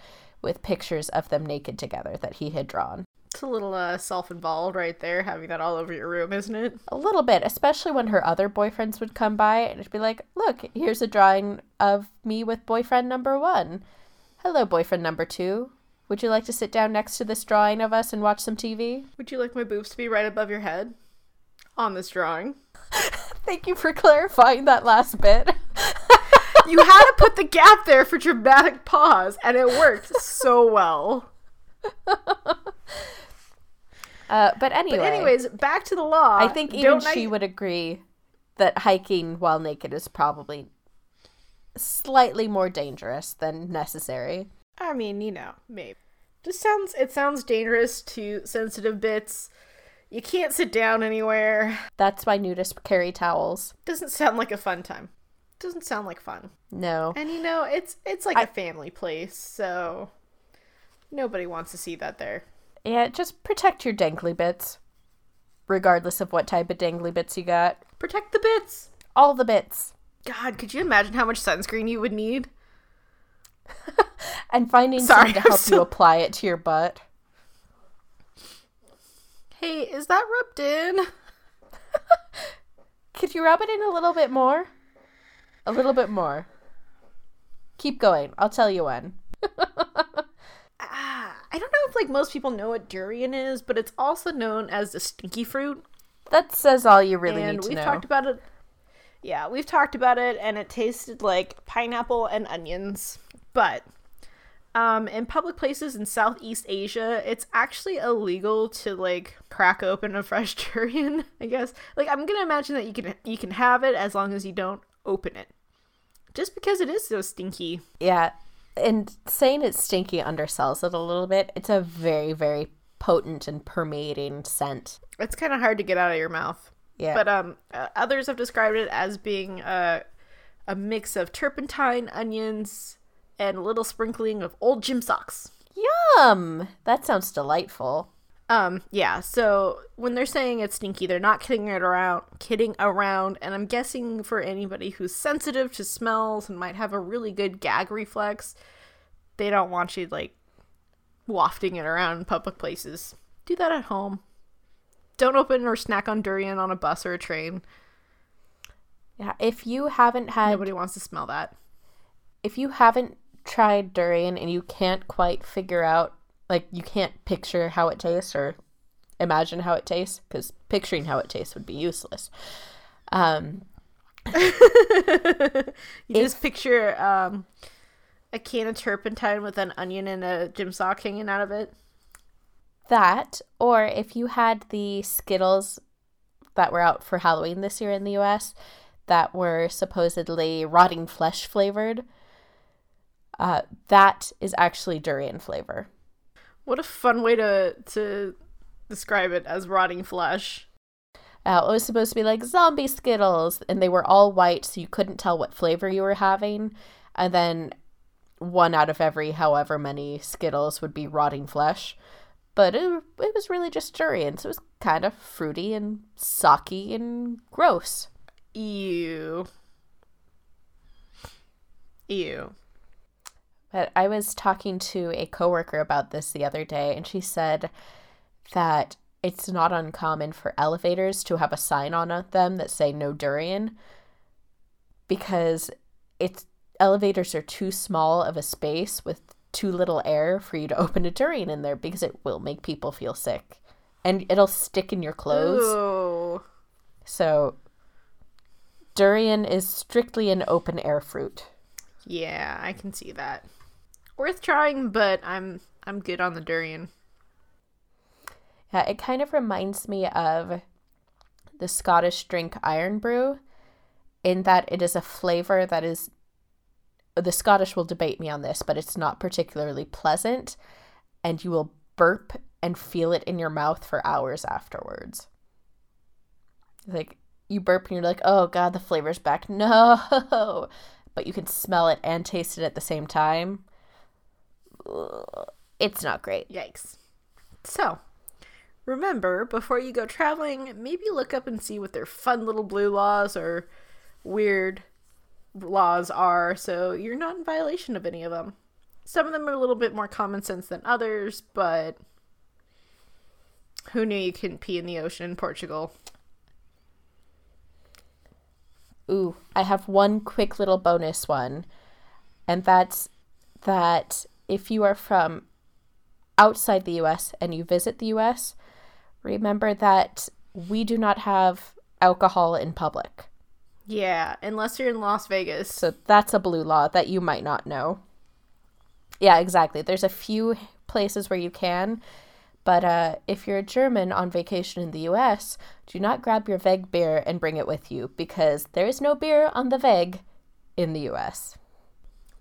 with pictures of them naked together that he had drawn. It's a little uh, self involved right there, having that all over your room, isn't it? A little bit, especially when her other boyfriends would come by and it'd be like, look, here's a drawing of me with boyfriend number one. Hello, boyfriend number two. Would you like to sit down next to this drawing of us and watch some TV? Would you like my boobs to be right above your head on this drawing? Thank you for clarifying that last bit. you had to put the gap there for dramatic pause, and it worked so well. Uh, but anyway, but anyways, back to the law. I think even she I... would agree that hiking while naked is probably slightly more dangerous than necessary. I mean, you know, maybe. Just sounds it sounds dangerous to sensitive bits. You can't sit down anywhere. That's why nudists carry towels. Doesn't sound like a fun time. Doesn't sound like fun. No. And you know, it's it's like I... a family place, so nobody wants to see that there. Yeah, just protect your dangly bits. Regardless of what type of dangly bits you got. Protect the bits. All the bits. God, could you imagine how much sunscreen you would need? and finding Sorry, someone to help you apply it to your butt. Hey, is that rubbed in? Could you rub it in a little bit more? A little bit more. Keep going. I'll tell you when. ah, I don't know if like most people know what durian is, but it's also known as the stinky fruit. That says all you really and need to we've know. talked about it. Yeah, we've talked about it, and it tasted like pineapple and onions. But um, in public places in Southeast Asia, it's actually illegal to like crack open a fresh durian. I guess. Like I'm gonna imagine that you can you can have it as long as you don't open it, just because it is so stinky. Yeah, and saying it's stinky undersells it a little bit. It's a very very potent and permeating scent. It's kind of hard to get out of your mouth. Yeah. But um, uh, others have described it as being a a mix of turpentine, onions and a little sprinkling of old gym socks. Yum! That sounds delightful. Um, yeah, so when they're saying it's stinky, they're not kidding it around kidding around, and I'm guessing for anybody who's sensitive to smells and might have a really good gag reflex, they don't want you like wafting it around in public places. Do that at home. Don't open or snack on durian on a bus or a train. Yeah, if you haven't had nobody wants to smell that. If you haven't tried durian and you can't quite figure out, like, you can't picture how it tastes or imagine how it tastes, because picturing how it tastes would be useless. Um, you just picture um, a can of turpentine with an onion and a gym sock hanging out of it. That, or if you had the Skittles that were out for Halloween this year in the US that were supposedly rotting flesh flavored, uh, that is actually durian flavor. What a fun way to to describe it as rotting flesh. Uh, it was supposed to be like zombie Skittles, and they were all white, so you couldn't tell what flavor you were having. And then one out of every however many Skittles would be rotting flesh. But it, it was really just durian, so it was kind of fruity and socky and gross. Ew. Ew. But I was talking to a coworker about this the other day, and she said that it's not uncommon for elevators to have a sign on them that say no durian because it's elevators are too small of a space with too little air for you to open a durian in there because it will make people feel sick and it'll stick in your clothes. Ooh. So durian is strictly an open air fruit. Yeah, I can see that. Worth trying, but I'm I'm good on the durian. Yeah, it kind of reminds me of the Scottish drink Irn-Bru in that it is a flavor that is the Scottish will debate me on this, but it's not particularly pleasant and you will burp and feel it in your mouth for hours afterwards. Like you burp and you're like, "Oh god, the flavor's back." No. But you can smell it and taste it at the same time. It's not great. Yikes. So, remember, before you go traveling, maybe look up and see what their fun little blue laws or weird laws are so you're not in violation of any of them. Some of them are a little bit more common sense than others, but who knew you couldn't pee in the ocean in Portugal? Ooh, I have one quick little bonus one. And that's that if you are from outside the US and you visit the US, remember that we do not have alcohol in public. Yeah, unless you're in Las Vegas. So that's a blue law that you might not know. Yeah, exactly. There's a few places where you can, but uh, if you're a German on vacation in the US, do not grab your Wegbier and bring it with you because there is no beer on the Weg in the US.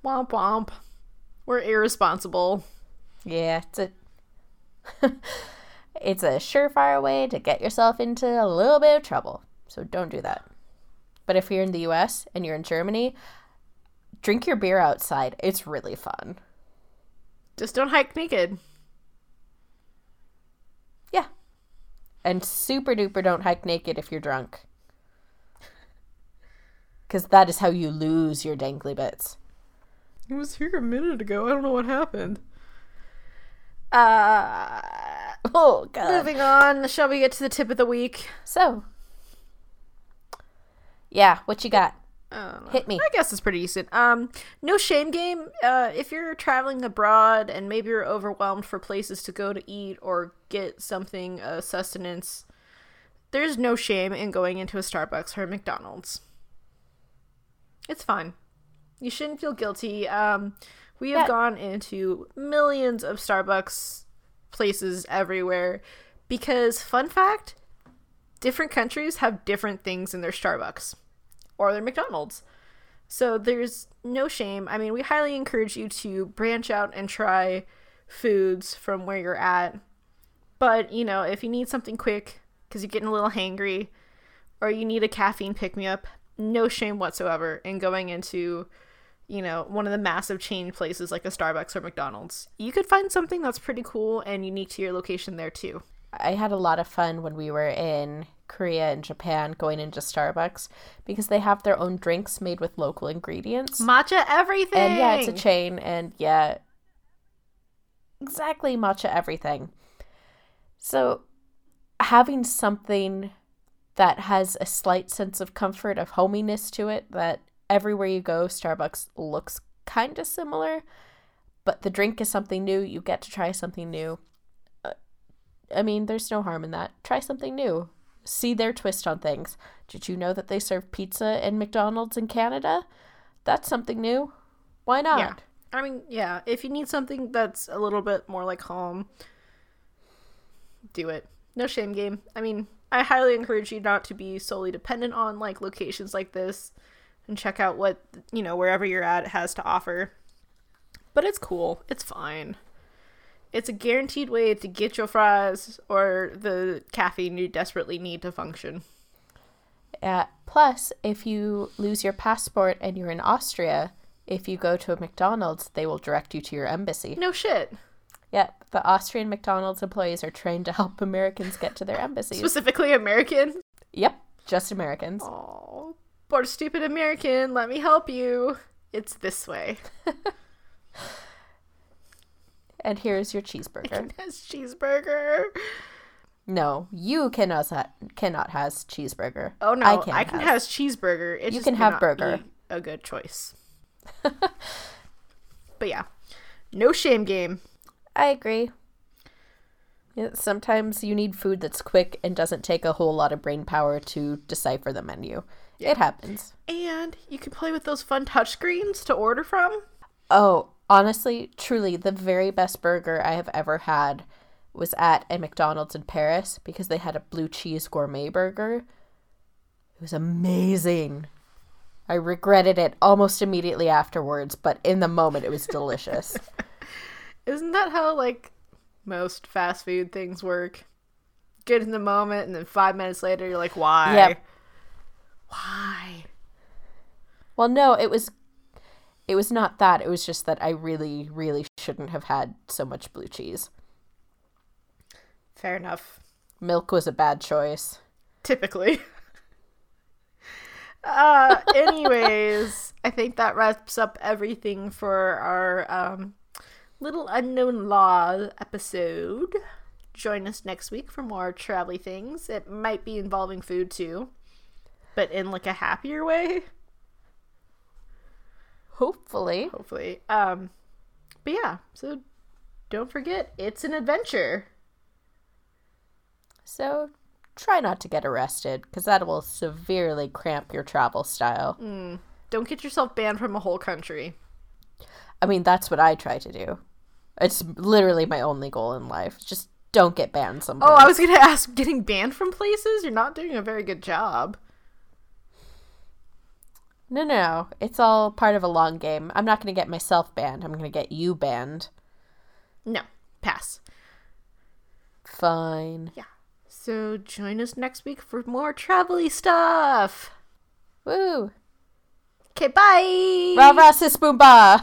Womp womp. We're irresponsible. Yeah, it's a it's a surefire way to get yourself into a little bit of trouble. So don't do that. But if you're in the US and you're in Germany, drink your beer outside. It's really fun. Just don't hike naked. Yeah. And super duper don't hike naked if you're drunk. Because that is how you lose your dangly bits. It was here a minute ago. I don't know what happened. Uh, Oh, God. moving on. Shall we get to the tip of the week? So, yeah, what you got? I. Hit me. I guess it's pretty decent. Um, no shame game. Uh, if you're traveling abroad and maybe you're overwhelmed for places to go to eat or get something uh, sustenance, there's no shame in going into a Starbucks or a McDonald's. It's fine. You shouldn't feel guilty. Um, we have Yeah. gone into millions of Starbucks places everywhere because, fun fact, different countries have different things in their Starbucks or their McDonald's. So there's no shame. I mean, we highly encourage you to branch out and try foods from where you're at. But, you know, if you need something quick because you're getting a little hangry or you need a caffeine pick me up, no shame whatsoever in going into, you know, one of the massive chain places like a Starbucks or McDonald's. You could find something that's pretty cool and unique to your location there too. I had a lot of fun when we were in Korea and Japan going into Starbucks because they have their own drinks made with local ingredients. Matcha everything. And yeah, it's a chain, and yeah, exactly matcha everything. So, having something that has a slight sense of comfort, of hominess to it, that everywhere you go, Starbucks looks kind of similar, but the drink is something new. You get to try something new. Uh, I mean, there's no harm in that. Try something new. see their twist on things. Did you know that they serve pizza in McDonald's in Canada? That's something new. Why not? Yeah. I mean, yeah, if you need something that's a little bit more like home, do it. No shame game. I mean, I highly encourage you not to be solely dependent on like locations like this and check out what, you know, wherever you're at has to offer. But it's cool. It's fine. It's a guaranteed way to get your fries or the caffeine you desperately need to function. Uh, plus, if you lose your passport and you're in Austria, if you go to a McDonald's, they will direct you to your embassy. No shit. Yep, the Austrian McDonald's employees are trained to help Americans get to their embassies. Specifically American. Yep, just Americans. Oh, poor stupid American. Let me help you. It's this way. and here's your cheeseburger. Has cheeseburger. No, you cannot ha- cannot has cheeseburger. Oh no, I can, I can has. has cheeseburger. It You can have burger. A good choice. but yeah, no shame game. I agree. Yeah, sometimes you need food that's quick and doesn't take a whole lot of brain power to decipher the menu. It happens. And you can play with those fun touchscreens to order from. Oh, honestly, truly, the very best burger I have ever had was at a McDonald's in Paris because they had a blue cheese gourmet burger. It was amazing. I regretted it almost immediately afterwards, but in the moment it was delicious. Isn't that how like most fast food things work? Good in the moment, and then five minutes later, you're like, why? Yep. Why? well, no, it was it was not that. It was just that I really really shouldn't have had so much blue cheese. Fair enough. Milk was a bad choice. Typically. uh anyways, I think that wraps up everything for our um little unknown law episode. Join us next week for more travel things. It might be involving food too, but in like a happier way, Hopefully. hopefully. Um but yeah, so don't forget, it's an adventure. So try not to get arrested because that will severely cramp your travel style. Don't get yourself banned from a whole country. I mean, that's what I try to do. It's literally my only goal in life. Just don't get banned somewhere. Oh, I was gonna ask, getting banned from places? You're not doing a very good job. No, no, no. It's all part of a long game. I'm not going to get myself banned. I'm going to get you banned. No, pass. Fine. Yeah. So join us next week for more travel stuff. Woo. Okay, bye. Ra ra sis boom ba.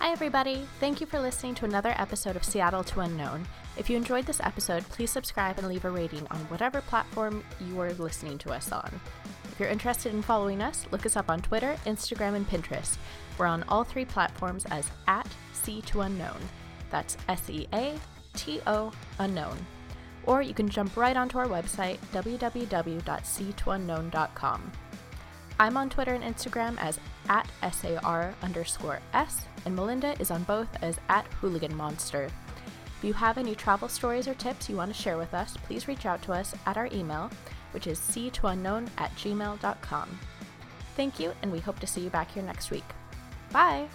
Hi, everybody. Thank you for listening to another episode of Seattle to Unknown. If you enjoyed this episode, please subscribe and leave a rating on whatever platform you are listening to us on. If you're interested in following us, look us up on Twitter, Instagram, and Pinterest. We're on all three platforms as at SeaToUnknown. That's S E A T O Unknown. Or you can jump right onto our website, www.seatounknown.com. I'm on Twitter and Instagram as at SAR underscore S, and Melinda is on both as at Hooligan Monster. If you have any travel stories or tips you want to share with us, please reach out to us at our email, which is seatounknown at gmail.com. Thank you, and we hope to see you back here next week. Bye!